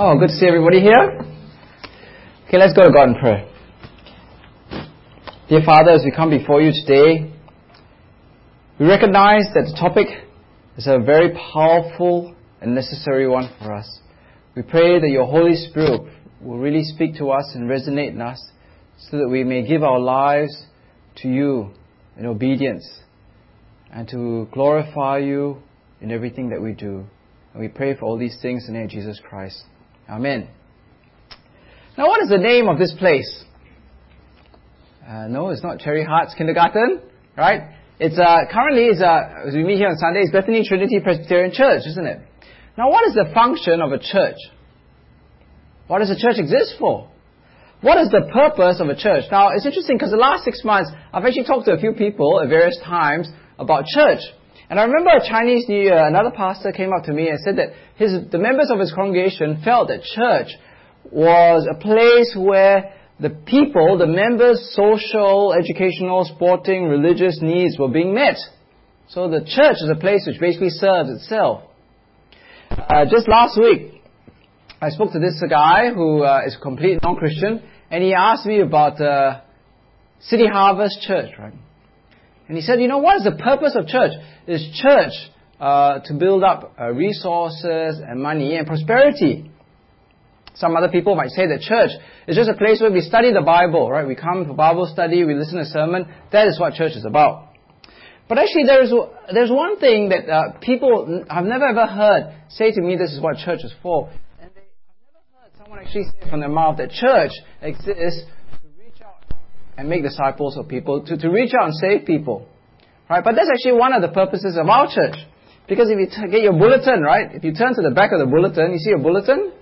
Oh, good to see everybody here. Okay, let's go to God in prayer. Dear Father, as we come before you today, we recognize that the topic is a very powerful and necessary one for us. We pray that your Holy Spirit will really speak to us and resonate in us so that we may give our lives to you in obedience and to glorify you in everything that we do. And we pray for all these things in the name of Jesus Christ. Amen. Now, what is the name of this place? Uh, no, it's not Cherry Hearts Kindergarten, right? It's uh, currently is uh, as we meet here on Sunday, it's Bethany Trinity Presbyterian Church, isn't it? Now, what is the function of a church? What does a church exist for? What is the purpose of a church? Now, it's interesting because the last six months, I've actually talked to a few people at various times about church. And I remember a Chinese New Year, another pastor came up to me and said that his, the members of his congregation felt that church was a place where the people, the members' social, educational, sporting, religious needs were being met. So the church is a place which basically serves itself. Uh, just last week, I spoke to this guy who uh, is a complete non-Christian, and he asked me about uh, City Harvest Church, right? And he said, you know, what is the purpose of church? Is church uh, to build up uh, resources and money and prosperity. Some other people might say that church is just a place where we study the Bible, right? We come for Bible study, we listen to sermon. That is what church is about. But actually, there's there's one thing that uh, people I've never ever heard say to me. This is what church is for, and they, I've never heard someone actually say from their mouth that church exists and make disciples of people, to, to reach out and save people. Right? But that's actually one of the purposes of our church. Because if you t- get your bulletin, right, if you turn to the back of the bulletin, you see a bulletin?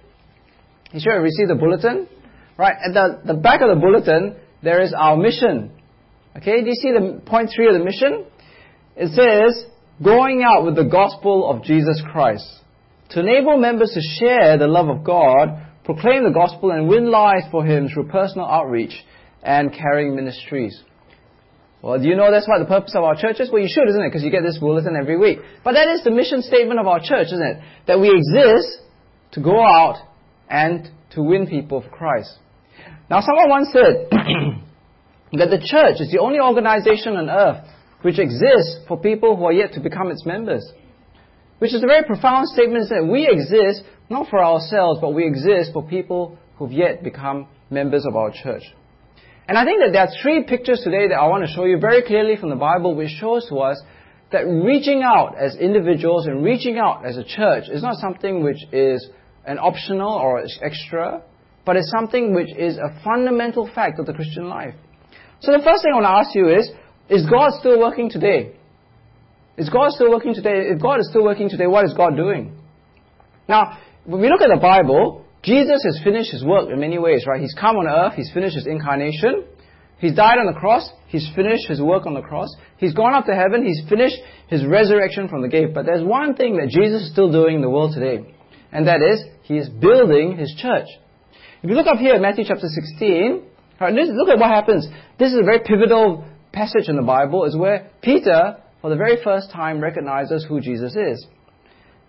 You sure you received the bulletin? Right, at the, the back of the bulletin, there is our mission. Okay, do you see the point three of the mission? It says, going out with the gospel of Jesus Christ. To enable members to share the love of God, proclaim the gospel, and win lives for Him through personal outreach and caring ministries. Well, do you know that's what the purpose of our church is? Well, you should, isn't it? Because you get this bulletin every week. But that is the mission statement of our church, isn't it? That we exist to go out and to win people for Christ. Now, someone once said that the church is the only organization on earth which exists for people who are yet to become its members. Which is a very profound statement that we exist not for ourselves, but we exist for people who've yet become members of our church. And I think that there are three pictures today that I want to show you very clearly from the Bible which shows to us that reaching out as individuals and reaching out as a church is not something which is an optional or extra, but it's something which is a fundamental fact of the Christian life. So the first thing I want to ask you is, is God still working today? Is God still working today? If God is still working today, what is God doing? Now, when we look at the Bible, Jesus has finished his work in many ways, right? He's come on earth, he's finished his incarnation, he's died on the cross, he's finished his work on the cross, he's gone up to heaven, he's finished his resurrection from the grave. But there's one thing that Jesus is still doing in the world today, and that is, he is building his church. If you look up here at Matthew chapter 16, right, look at what happens. This is a very pivotal passage in the Bible, is where Peter, for the very first time, recognizes who Jesus is.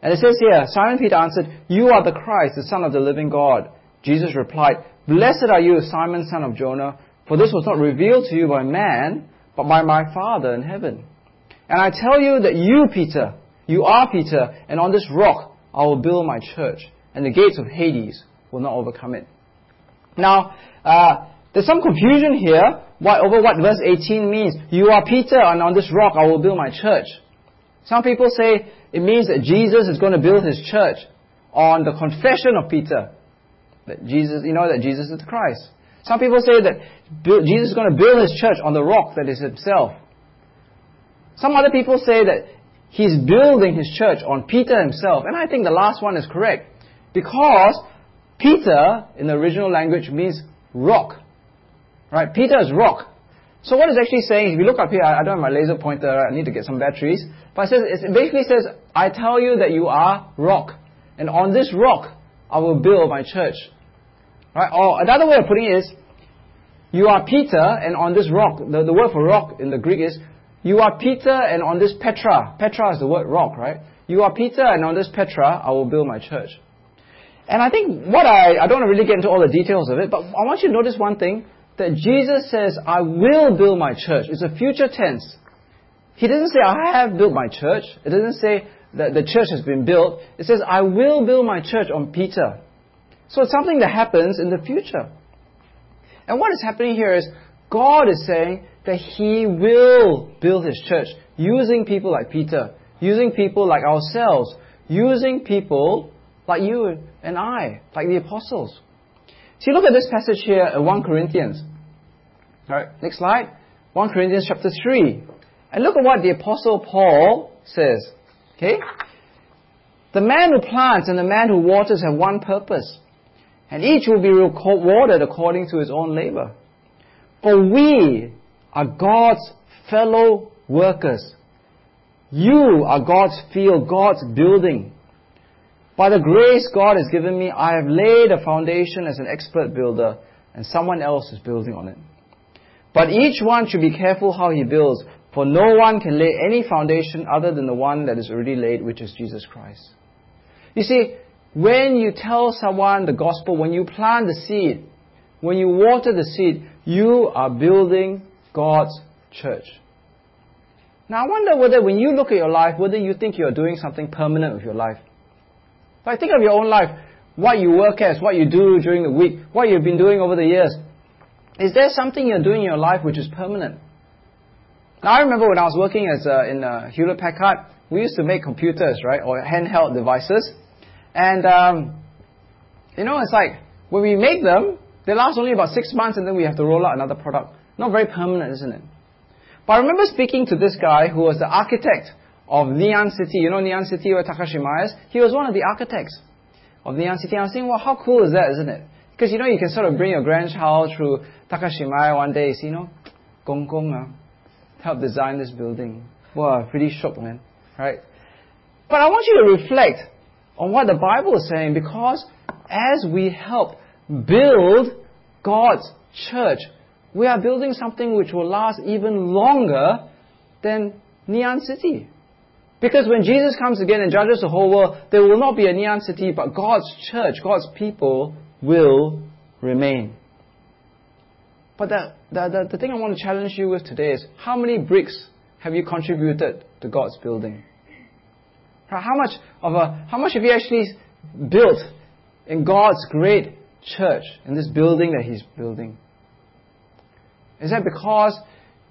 And it says here, Simon Peter answered, You are the Christ, the Son of the living God. Jesus replied, Blessed are you, Simon, son of Jonah, for this was not revealed to you by man, but by my Father in heaven. And I tell you that you, Peter, you are Peter, and on this rock I will build my church, and the gates of Hades will not overcome it. Now, uh, there's some confusion here what, over what verse 18 means. You are Peter, and on this rock I will build my church. Some people say it means that Jesus is going to build his church on the confession of Peter. That Jesus, you know, that Jesus is the Christ. Some people say that Jesus is going to build his church on the rock that is himself. Some other people say that he's building his church on Peter himself. And I think the last one is correct. Because Peter, in the original language, means rock. Right? Peter is rock. So what it's actually saying, if you look up here, I don't have my laser pointer, I need to get some batteries. But it, says, it basically says, I tell you that you are rock. And on this rock, I will build my church. Right? Or another way of putting it is, you are Peter, and on this rock, the, the word for rock in the Greek is, you are Peter, and on this Petra, Petra is the word rock, right? You are Peter, and on this Petra, I will build my church. And I think what I, I don't really get into all the details of it, but I want you to notice one thing, that Jesus says, I will build my church. It's a future tense. He doesn't say, I have built my church. It doesn't say that the church has been built. It says, I will build my church on Peter. So it's something that happens in the future. And what is happening here is God is saying that He will build His church using people like Peter, using people like ourselves, using people like you and I, like the apostles. See, look at this passage here in 1 Corinthians. Alright, next slide. 1 Corinthians chapter 3. And look at what the apostle Paul says. Okay? The man who plants and the man who waters have one purpose, and each will be rewarded according to his own labor. For we are God's fellow workers. You are God's field, God's building. By the grace God has given me, I have laid a foundation as an expert builder, and someone else is building on it. But each one should be careful how he builds, for no one can lay any foundation other than the one that is already laid, which is Jesus Christ. You see, when you tell someone the gospel, when you plant the seed, when you water the seed, you are building God's church. Now I wonder whether when you look at your life, whether you think you're doing something permanent with your life. But think of your own life, what you work as, what you do during the week, what you've been doing over the years. Is there something you're doing in your life which is permanent? Now I remember when I was working as a, in a Hewlett Packard, we used to make computers, right, or handheld devices. And, um, you know, it's like, when we make them, they last only about six months and then we have to roll out another product. Not very permanent, isn't it? But I remember speaking to this guy who was the architect of Ngee Ann City. You know Ngee Ann City where Takashimaya is? He was one of the architects of Ngee Ann City. I was thinking, well, how cool is that, isn't it? Because, you know, you can sort of bring your grandchild through Takashimaya one day, see, you know, Gong Gong, uh, help design this building. Wow, pretty shocked, man. Right? But I want you to reflect on what the Bible is saying because as we help build God's church, we are building something which will last even longer than Ngee Ann City. Because when Jesus comes again and judges the whole world, there will not be a Ngee Ann City, but God's church, God's people will remain. But the, the, the, the thing I want to challenge you with today is how many bricks have you contributed to God's building? How much of a, how much have you actually built in God's great church, in this building that He's building? Is that because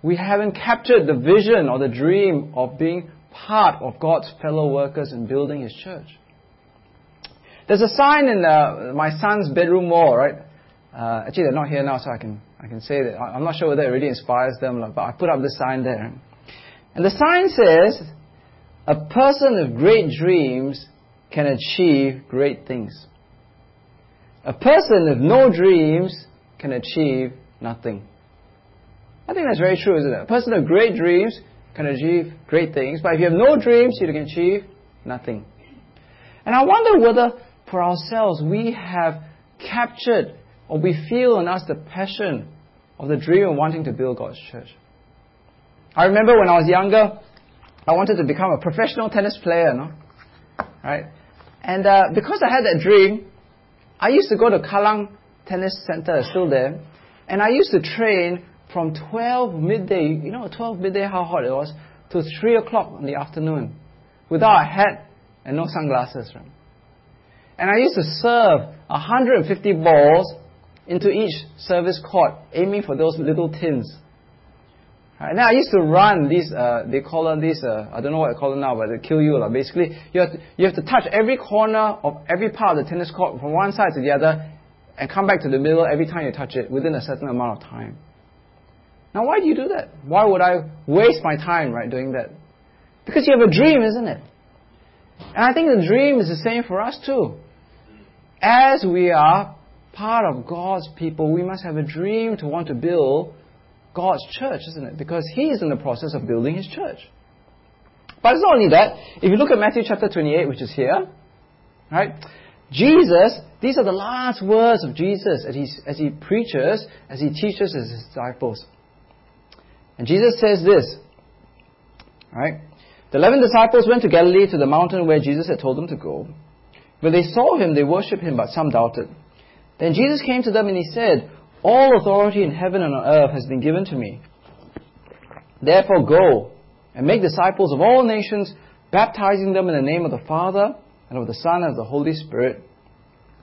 we haven't captured the vision or the dream of being part of God's fellow workers in building His church? There's a sign in my son's bedroom wall, right? Uh, actually, they're not here now, so I can I can say that. I'm not sure whether it really inspires them, but I put up this sign there. And the sign says, a person of great dreams can achieve great things. A person with no dreams can achieve nothing. I think that's very true, isn't it? A person of great dreams can achieve great things, but if you have no dreams, you can achieve nothing. And I wonder whether for ourselves we have captured or we feel in us the passion of the dream of wanting to build God's church. I remember when I was younger, I wanted to become a professional tennis player, no? Right? And uh, because I had that dream, I used to go to Kallang Tennis Center, still there, and I used to train from 12 midday, you know, 12 midday how hot it was, to 3 o'clock in the afternoon, without a hat and no sunglasses. Right? And I used to serve 150 balls into each service court, aiming for those little tins. Right, now I used to run these, uh, they call them these, uh, I don't know what they call them now, but they kill you. Like. Basically, you have, to, you have to touch every corner of every part of the tennis court from one side to the other and come back to the middle every time you touch it within a certain amount of time. Now why do you do that? Why would I waste my time, right, doing that? Because you have a dream, isn't it? And I think the dream is the same for us too. As we are part of God's people, we must have a dream to want to build God's church, isn't it? Because He is in the process of building His church. But it's not only that. If you look at Matthew chapter 28, which is here, right? Jesus, these are the last words of Jesus as he, as he preaches, as he teaches his disciples. And Jesus says this, right? The eleven disciples went to Galilee to the mountain where Jesus had told them to go. When they saw him, they worshipped him, but some doubted. Then Jesus came to them and he said, All authority in heaven and on earth has been given to me. Therefore go and make disciples of all nations, baptizing them in the name of the Father and of the Son and of the Holy Spirit,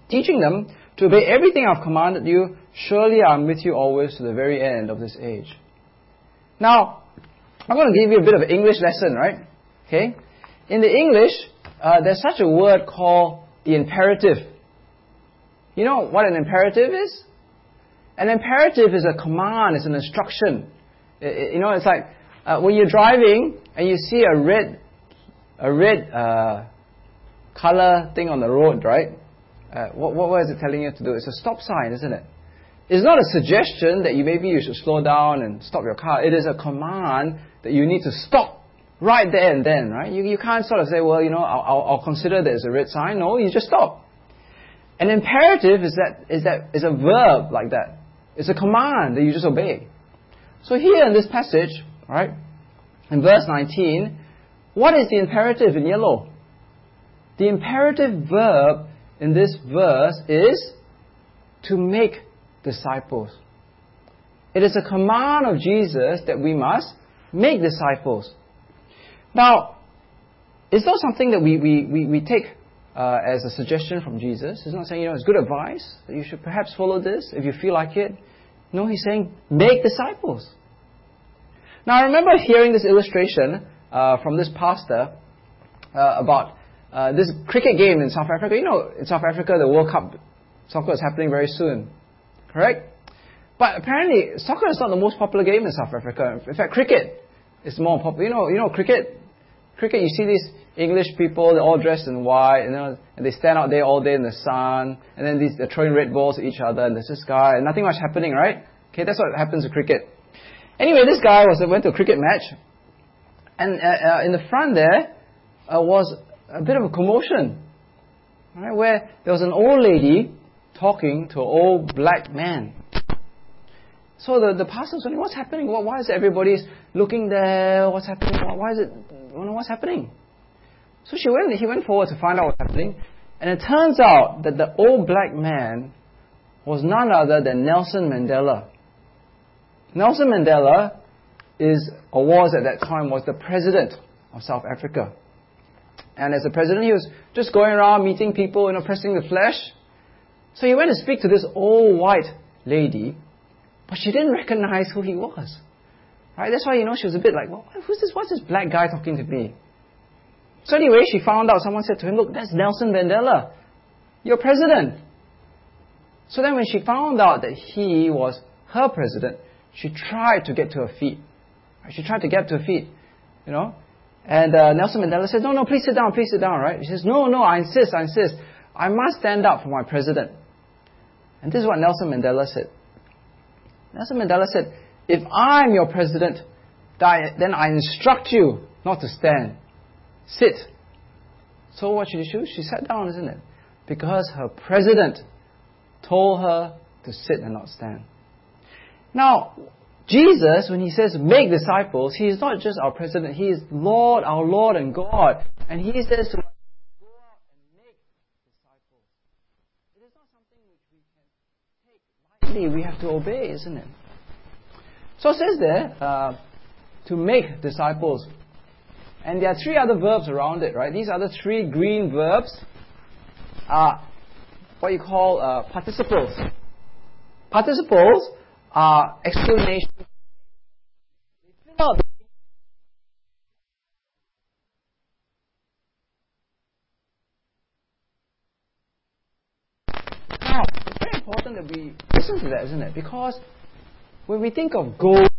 teaching them to obey everything I've commanded you. Surely I'm with you always to the very end of this age. Now, I'm going to give you a bit of English lesson, right? Okay? In the English, uh, there's such a word called the imperative. You know what an imperative is? An imperative is a command, it's an instruction. It, you know, it's like uh, when you're driving and you see a red, a red uh, color thing on the road, right? Uh, what, what is it telling you to do? It's a stop sign, isn't it? It's not a suggestion that you maybe you should slow down and stop your car. It is a command that you need to stop right there and then, right? You, you can't sort of say, well, you know, I'll, I'll, I'll consider there's a red sign. No, you just stop. An imperative is that is that is a verb like that. It's a command that you just obey. So here in this passage, right, in verse 19, what is the imperative in yellow? The imperative verb in this verse is to make disciples. It is a command of Jesus that we must make disciples. Now, it's not something that we, we, we, we take uh, as a suggestion from Jesus. He's not saying, you know, it's good advice that you should perhaps follow this if you feel like it. No, he's saying, make disciples. Now, I remember hearing this illustration uh, from this pastor uh, about uh, this cricket game in South Africa. You know, in South Africa, the World Cup soccer is happening very soon, correct? But apparently, soccer is not the most popular game in South Africa. In fact, cricket is more popular. You know, you know, cricket cricket, you see these English people, they're all dressed in white, you know, and they stand out there all day in the sun, and then these, they're throwing red balls at each other, and there's this guy, and nothing much happening, right? Okay, that's what happens to cricket. Anyway, this guy was went to a cricket match, and uh, uh, in the front there uh, was a bit of a commotion, right, where there was an old lady talking to old black man. So the, the pastor was wondering, what's happening? Why is everybody looking there? What's happening? Why is it what's happening. So she went, he went forward to find out what's happening. And it turns out that the old black man was none other than Nelson Mandela. Nelson Mandela is, or was at that time, was the president of South Africa. And as the president, he was just going around meeting people, you know, pressing the flesh. So he went to speak to this old white lady, but she didn't recognize who he was. Right? That's why, you know, she was a bit like, well, who's this, what's this black guy talking to me? So anyway, she found out, someone said to him, look, that's Nelson Mandela, your president. So then when she found out that he was her president, she tried to get to her feet. She tried to get to her feet, you know. And uh, Nelson Mandela says, no, no, please sit down, please sit down, right? She says, no, no, I insist, I insist. I must stand up for my president. And this is what Nelson Mandela said. Nelson Mandela said, if I'm your president, then I instruct you not to stand. Sit. So what should she do? She sat down, isn't it? Because her president told her to sit and not stand. Now, Jesus, when he says make disciples, he is not just our president, he is Lord, our Lord and God. And he says to us, go out and make disciples. It is not something which we can take lightly, we have to obey, isn't it? So it says there, uh, to make disciples. And there are three other verbs around it, right? These other three green verbs are what you call uh, participles. Participles are explanations. Now, it's very important that we listen to isn't it? Because when we think of gold,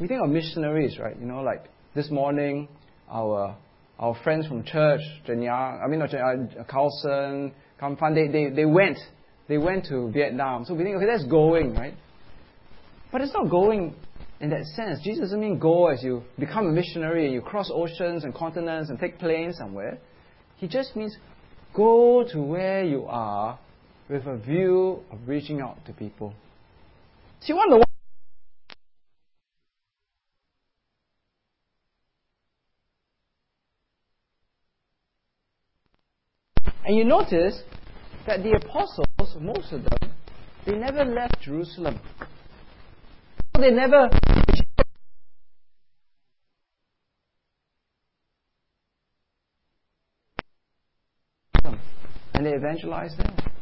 we think of missionaries, right? You know, like this morning, our our friends from church, Yang, I mean not uh, Carlson, Kamfan, they, they, they went, they went to Vietnam. So we think, okay, that's going, right? But it's not going in that sense. Jesus doesn't mean go as you become a missionary and you cross oceans and continents and take planes somewhere. He just means go to where you are with a view of reaching out to people. The And you notice that the apostles, most of them, they never left Jerusalem. They never and they evangelized there.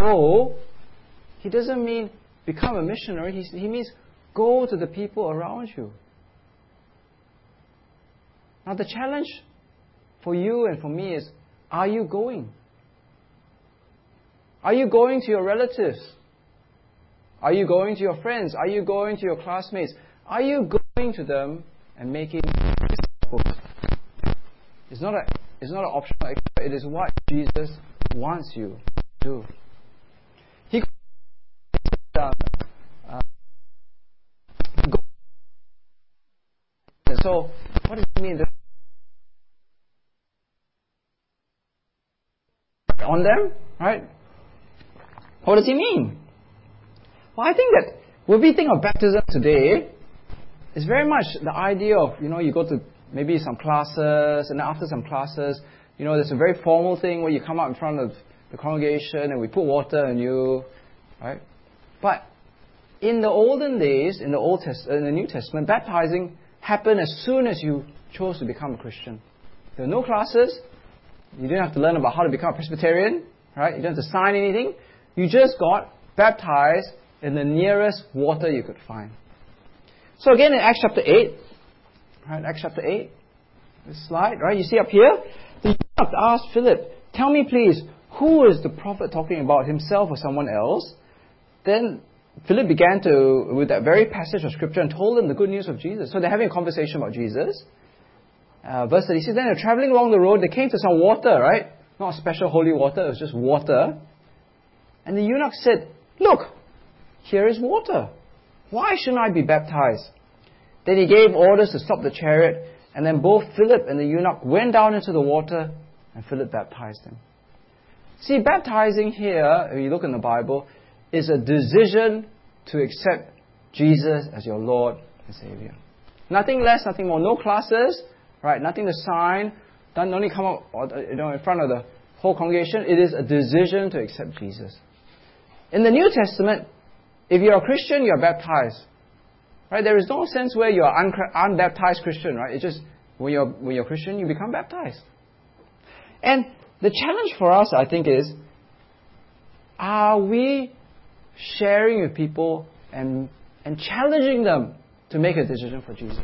Go, he doesn't mean become a missionary, he, he means go to the people around you. Now, the challenge for you and for me is are you going? Are you going to your relatives? Are you going to your friends? Are you going to your classmates? Are you going to them and making disciples? It's not, a, it's not an optional it is what Jesus wants you to do. Uh, so what does it mean? On them, right? What does he mean? Well, I think that when we think of baptism today, it's very much the idea of, you know, you go to maybe some classes, and after some classes, you know, there's a very formal thing where you come out in front of the congregation and we put water on you, right? But in the olden days, in the Old Test- in the New Testament, baptizing happened as soon as you chose to become a Christian. There were no classes. You didn't have to learn about how to become a Presbyterian, right? You didn't have to sign anything. You just got baptized in the nearest water you could find. So again, in Acts chapter 8, right, Acts chapter 8, this slide, right, you see up here, the eunuch asked Philip, tell me please, who is the prophet talking about, himself or someone else? Then Philip began to, with that very passage of scripture, and told them the good news of Jesus. So they're having a conversation about Jesus. Uh, verse 36, then they're traveling along the road, they came to some water, right? Not special holy water, it was just water. And the eunuch said, Look, here is water. Why shouldn't I be baptized? Then he gave orders to stop the chariot, and then both Philip and the eunuch went down into the water, and Philip baptized him. See, baptizing here, if you look in the Bible, is a decision to accept Jesus as your Lord and Savior. Nothing less, nothing more. No classes, right? Nothing to sign. Don't only come up you know, in front of the whole congregation. It is a decision to accept Jesus. In the New Testament, if you're a Christian, you're baptized. Right? There is no sense where you're un- unbaptized Christian, right? It's just when you're, when you're Christian, you become baptized. And the challenge for us, I think, is are we sharing with people and, and challenging them to make a decision for Jesus?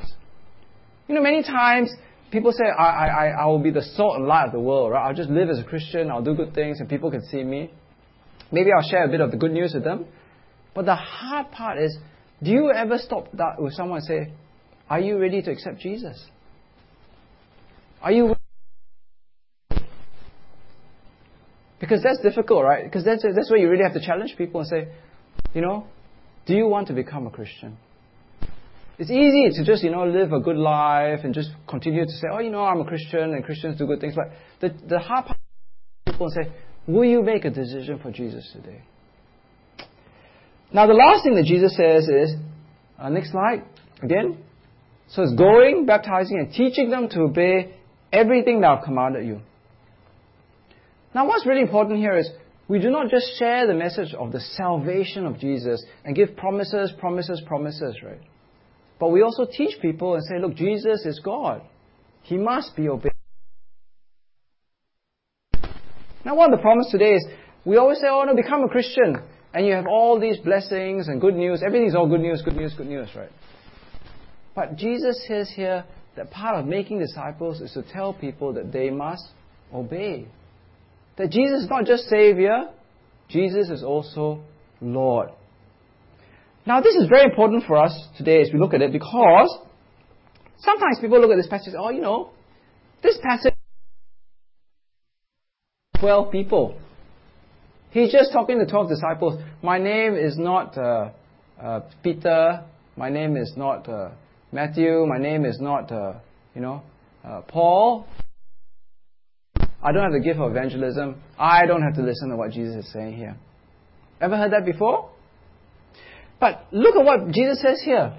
You know, many times people say, I, I, I will be the salt and light of the world, right? I'll just live as a Christian, I'll do good things, and people can see me. Maybe I'll share a bit of the good news with them. But the hard part is, do you ever stop that with someone and say, Are you ready to accept Jesus? Are you Because that's difficult, right? Because that's, that's where you really have to challenge people and say, you know, do you want to become a Christian? It's easy to just, you know, live a good life and just continue to say, oh, you know, I'm a Christian and Christians do good things. But the, the hard part is people say, will you make a decision for Jesus today? Now, the last thing that Jesus says is, uh, next slide, again. So it's going, baptizing, and teaching them to obey everything that I've commanded you. Now, what's really important here is we do not just share the message of the salvation of Jesus and give promises, promises, promises, right? But we also teach people and say, look, Jesus is God. He must be obeyed. Now, one of the promises today is we always say, oh, no, become a Christian. And you have all these blessings and good news. Everything's all good news, good news, good news, right? But Jesus says here that part of making disciples is to tell people that they must obey. That Jesus is not just Savior, Jesus is also Lord. Now, this is very important for us today as we look at it because sometimes people look at this passage, oh, you know, this passage 12 people. He's just talking to 12 disciples. My name is not uh, uh, Peter. My name is not uh, Matthew. My name is not, uh, you know, uh, Paul. I don't have the gift of evangelism. I don't have to listen to what Jesus is saying here. Ever heard that before? But look at what Jesus says here.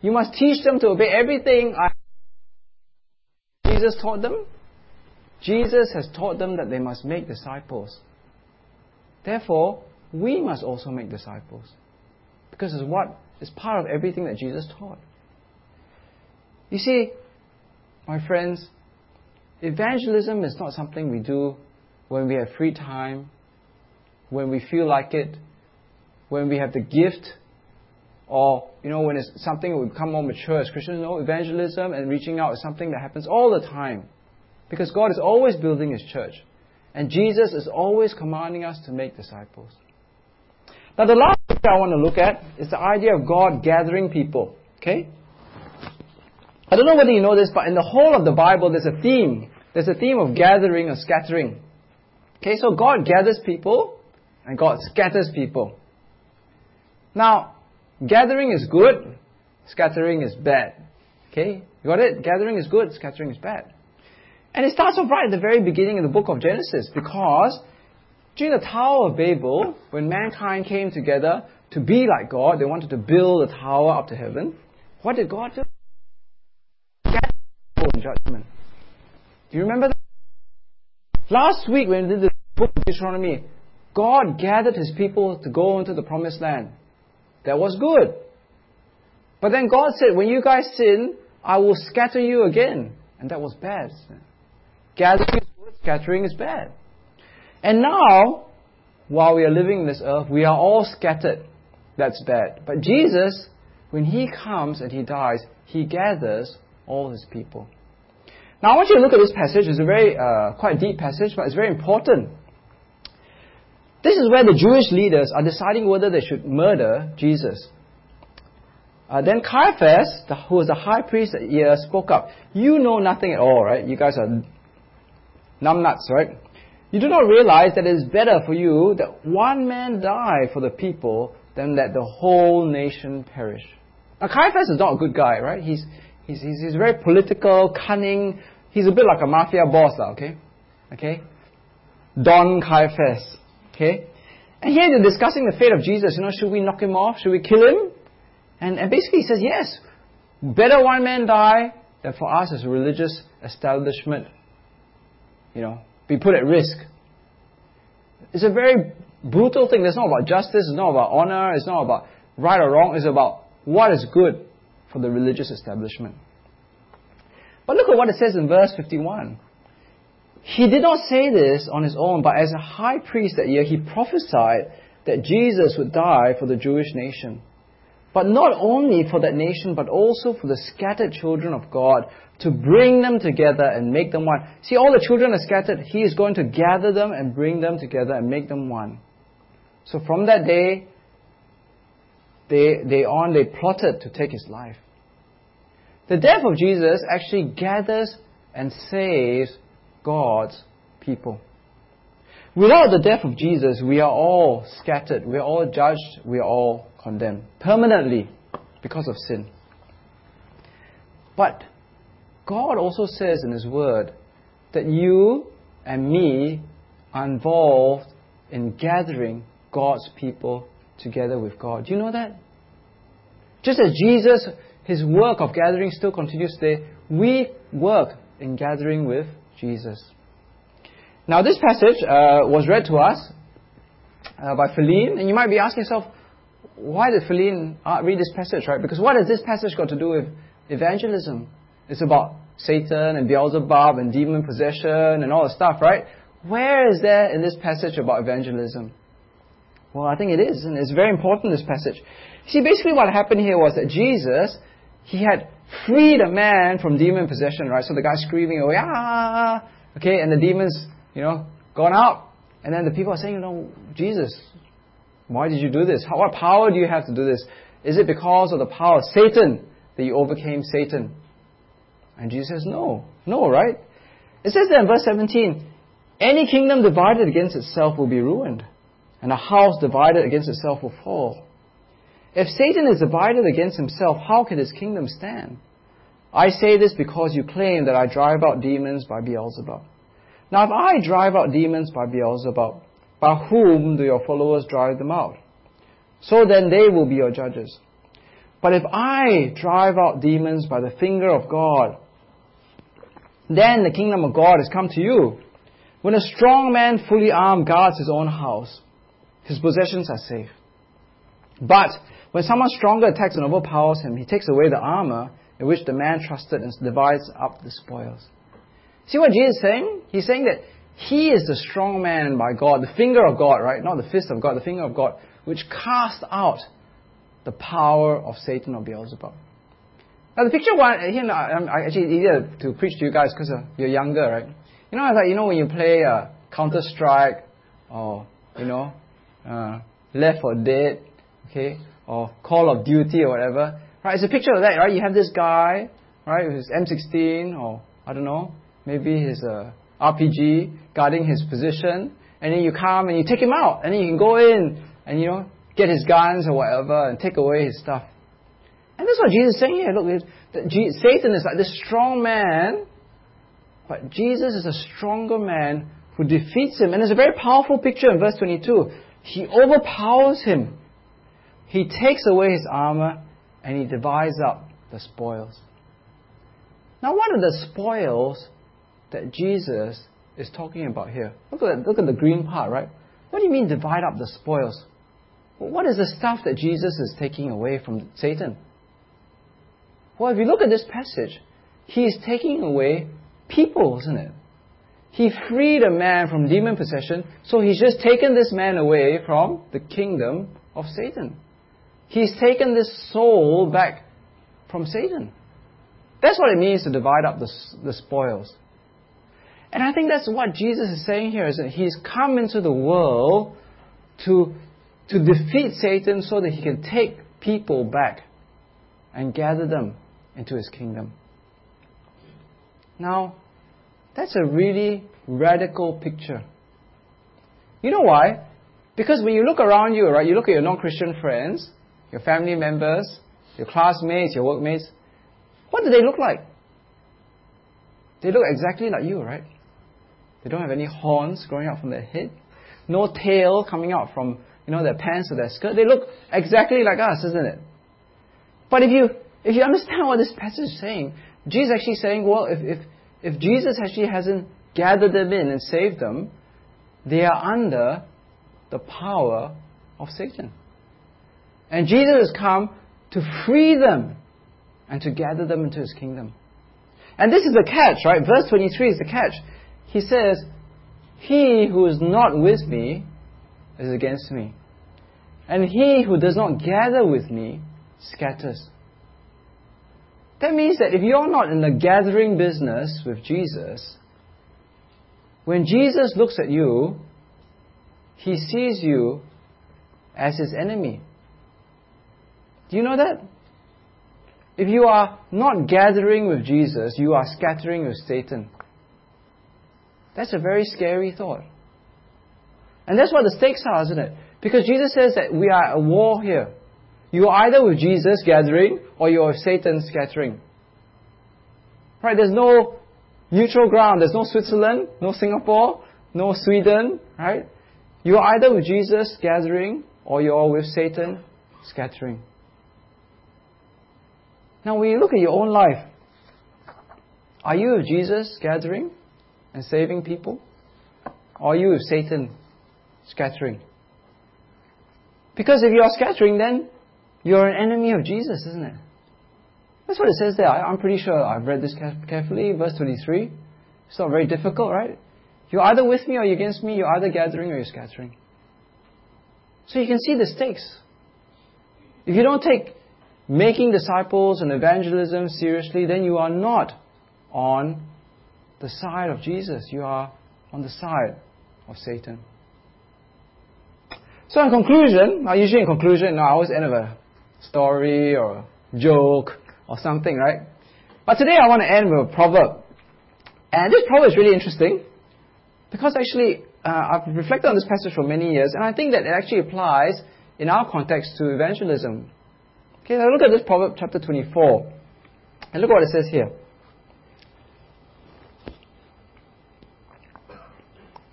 You must teach them to obey everything I Jesus taught them? Jesus has taught them that they must make disciples. Therefore, we must also make disciples. Because it's what is part of everything that Jesus taught. You see, my friends, evangelism is not something we do when we have free time, when we feel like it, when we have the gift, or you know when it's something we become more mature as Christians. No, evangelism and reaching out is something that happens all the time, because God is always building His church, and Jesus is always commanding us to make disciples. Now, the last thing I want to look at is the idea of God gathering people. Okay? I don't know whether you know this, but in the whole of the Bible, there's a theme. There's a theme of gathering or scattering. Okay, so God gathers people and God scatters people. Now, gathering is good, scattering is bad. Okay, you got it? Gathering is good, scattering is bad. And it starts off right at the very beginning in the book of Genesis because during the Tower of Babel, when mankind came together to be like God, they wanted to build a tower up to heaven. What did God do? in judgment. Do you remember that? Last week when we did the book of Deuteronomy, God gathered his people to go into the promised land. That was good. But then God said, when you guys sin, I will scatter you again. And that was bad. Gathering scattering is bad. And now, while we are living in this earth, we are all scattered. That's bad. But Jesus, when He comes and He dies, He gathers all His people. Now I want you to look at this passage. It's a very, uh, quite deep passage, but it's very important. This is where the Jewish leaders are deciding whether they should murder Jesus. Uh, then Caiaphas, the, who was the high priest that year, spoke up. You know nothing at all, right? You guys are numbnuts, right? You do not realize that it is better for you that one man die for the people than that the whole nation perish. Now Caiaphas is not a good guy, right? He's, He's, he's, he's very political, cunning. He's a bit like a mafia boss, ah, okay? Okay? Don Caiaphas. Okay? And here they're discussing the fate of Jesus. You know, should we knock him off? Should we kill him? And, and basically he says, yes. Better one man die than for us as a religious establishment, you know, be put at risk. It's a very brutal thing. It's not about justice. It's not about honor. It's not about right or wrong. It's about what is good for the religious establishment. But look at what it says in verse 51. He did not say this on his own, but as a high priest that year, he prophesied that Jesus would die for the Jewish nation. But not only for that nation, but also for the scattered children of God, to bring them together and make them one. See, all the children are scattered. He is going to gather them and bring them together and make them one. So from that day, they, they on, they plotted to take his life. The death of Jesus actually gathers and saves God's people. Without the death of Jesus, we are all scattered, we are all judged, we are all condemned permanently because of sin. But God also says in His Word that you and me are involved in gathering God's people together with God. Do you know that? Just as Jesus, his work of gathering still continues today, we work in gathering with Jesus. Now, this passage uh, was read to us uh, by Feline, and you might be asking yourself, why did Feline uh, read this passage, right? Because what has this passage got to do with evangelism? It's about Satan and Beelzebub and demon possession and all the stuff, right? Where is there in this passage about evangelism? Well, I think it is, and it's very important, this passage. See, basically what happened here was that Jesus, he had freed a man from demon possession, right? So the guy's screaming away, ah, okay, and the demons, you know, gone out. And then the people are saying, you know, Jesus, why did you do this? How, what power do you have to do this? Is it because of the power of Satan that you overcame Satan? And Jesus says, no, no, right? It says there in verse 17, any kingdom divided against itself will be ruined and a house divided against itself will fall. If Satan is divided against himself, how can his kingdom stand? I say this because you claim that I drive out demons by Beelzebub. Now, if I drive out demons by Beelzebub, by whom do your followers drive them out? So then they will be your judges. But if I drive out demons by the finger of God, then the kingdom of God has come to you. When a strong man fully armed guards his own house, his possessions are safe. But when someone stronger attacks and overpowers him, he takes away the armor in which the man trusted and divides up the spoils. See what Jesus is saying? He's saying that he is the strong man by God, the finger of God, right? Not the fist of God, the finger of God, which cast out the power of Satan or Beelzebub. Now the picture one here, I'm actually easier to preach to you guys because you're younger, right? You know, it's like you know when you play uh, Counter Strike or you know uh, Left 4 Dead, okay, or Call of Duty or whatever, right? It's a picture of that, right? You have this guy, right, with his M16 or I don't know, maybe his uh, RPG guarding his position, and then you come and you take him out, and then you can go in and you know get his guns or whatever and take away his stuff. And that's what Jesus is saying here. Look, Satan is like this strong man, but Jesus is a stronger man who defeats him. And it's a very powerful picture in verse 22. He overpowers him. He takes away his armor and he divides up the spoils. Now, what are the spoils that Jesus is talking about here? Look at, look at the green part, right? What do you mean divide up the spoils? What is the stuff that Jesus is taking away from Satan? Well, if you look at this passage, he is taking away people, isn't it? He freed a man from demon possession, so he's just taken this man away from the kingdom of Satan. He's taken this soul back from Satan. That's what it means to divide up the, the spoils. And I think that's what Jesus is saying here is that he's come into the world to, to defeat Satan so that he can take people back and gather them into his kingdom. Now, that's a really radical picture. You know why? Because when you look around you, right, you look at your non Christian friends, your family members, your classmates, your workmates, what do they look like? They look exactly like you, right? They don't have any horns growing out from their head, no tail coming out from you know their pants or their skirt. They look exactly like us, isn't it? But if you if you understand what this passage is saying, Jesus is actually saying, well, if, if, if Jesus actually hasn't gathered them in and saved them, they are under the power of Satan. And Jesus has come to free them and to gather them into his kingdom. And this is the catch, right? Verse 23 is the catch. He says, He who is not with me is against me. And he who does not gather with me scatters. That means that if you're not in the gathering business with Jesus, when Jesus looks at you, he sees you as his enemy. Do you know that? If you are not gathering with Jesus, you are scattering with Satan. That's a very scary thought. And that's what the stakes are, isn't it? Because Jesus says that we are at war here. You are either with Jesus gathering or you are with Satan scattering. Right? There's no neutral ground. There's no Switzerland, no Singapore, no Sweden, right? You are either with Jesus gathering or you are with Satan scattering. Now, when you look at your own life, are you with Jesus gathering and saving people? Or are you with Satan scattering? Because if you are scattering, then you're an enemy of Jesus, isn't it? That's what it says there. I, am pretty sure I've read this carefully. Verse 23. It's not very difficult, right? You're either with me or you're against me. You're either gathering or you're scattering. So you can see the stakes. If you don't take making disciples and evangelism seriously, then you are not on the side of Jesus. You are on the side of Satan. So in conclusion, now usually in conclusion, I always end with a story or joke or something, right? But today I want to end with a proverb. And this proverb is really interesting because actually uh, I've reflected on this passage for many years and I think that it actually applies in our context to evangelism. Okay, now look at this proverb chapter 24 and look what it says here.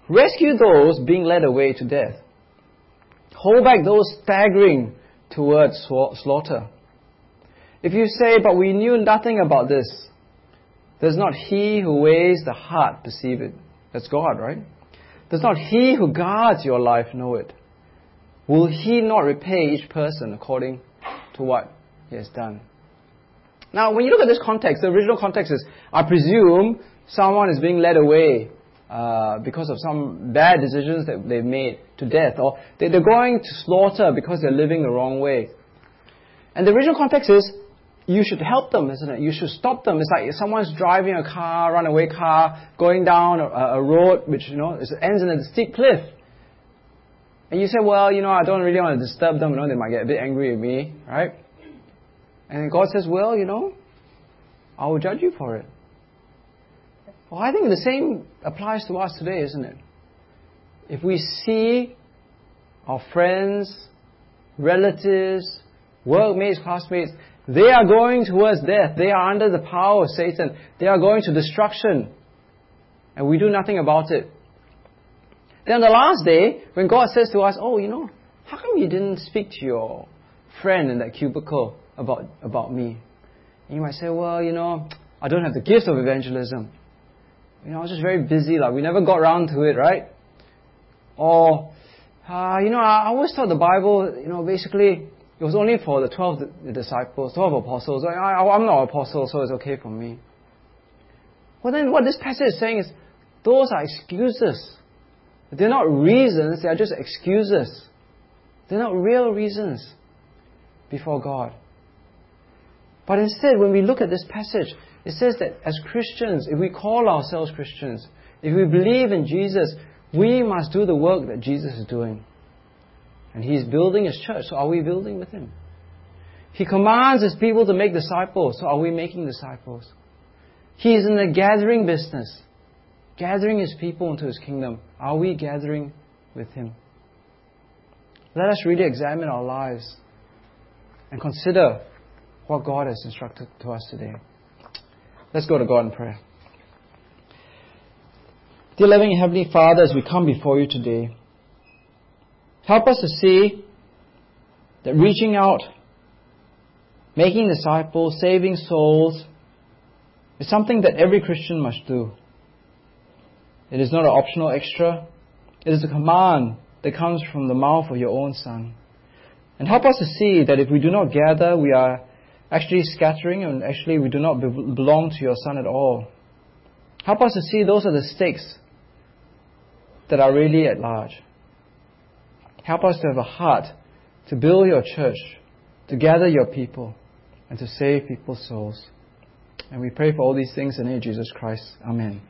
Rescue those being led away to death Hold back those staggering towards slaughter. If you say, but we knew nothing about this, Does not he who weighs the heart perceive it? That's God, right? Does not he who guards your life know it? Will he not repay each person according to what he has done? Now, when you look at this context, the original context is, I presume someone is being led away uh, because of some bad decisions that they've made to death, or they're going to slaughter because they're living the wrong way. And the original context is, you should help them, isn't it? You should stop them. It's like if someone's driving a car, runaway car, going down a, road which, you know, ends in a steep cliff. And you say, well, you know, I don't really want to disturb them, you know, they might get a bit angry with me, right? And God says, well, you know, I will judge you for it. Well, I think the same applies to us today, isn't it? If we see our friends, relatives, workmates, classmates, they are going towards death. They are under the power of Satan. They are going to destruction. And we do nothing about it. Then on the last day, when God says to us, Oh, you know, how come you didn't speak to your friend in that cubicle about, about me? And you might say, Well, you know, I don't have the gift of evangelism. You know, I was just very busy, like we never got around to it, right? Or, uh, you know, I always thought the Bible, you know, basically it was only for the 12 disciples, 12 apostles. I, I, I'm not an apostle, so it's okay for me. Well, then what this passage is saying is, those are excuses. They're not reasons, they are just excuses. They're not real reasons before God. But instead, when we look at this passage, it says that as Christians, if we call ourselves Christians, if we believe in Jesus, we must do the work that Jesus is doing. And He's building His church, so are we building with Him? He commands His people to make disciples, so are we making disciples? He is in the gathering business, gathering His people into His kingdom. Are we gathering with Him? Let us really examine our lives and consider what God has instructed to us today. Let's go to God in prayer. Dear loving Heavenly Father, as we come before you today, help us to see that reaching out, making disciples, saving souls, is something that every Christian must do. It is not an optional extra. It is a command that comes from the mouth of your own Son. And help us to see that if we do not gather, we are actually scattering and actually we do not belong to your Son at all. Help us to see those are the stakes that are really at large. Help us to have a heart to build your church, to gather your people, and to save people's souls. And we pray for all these things in the name of Jesus Christ. Amen.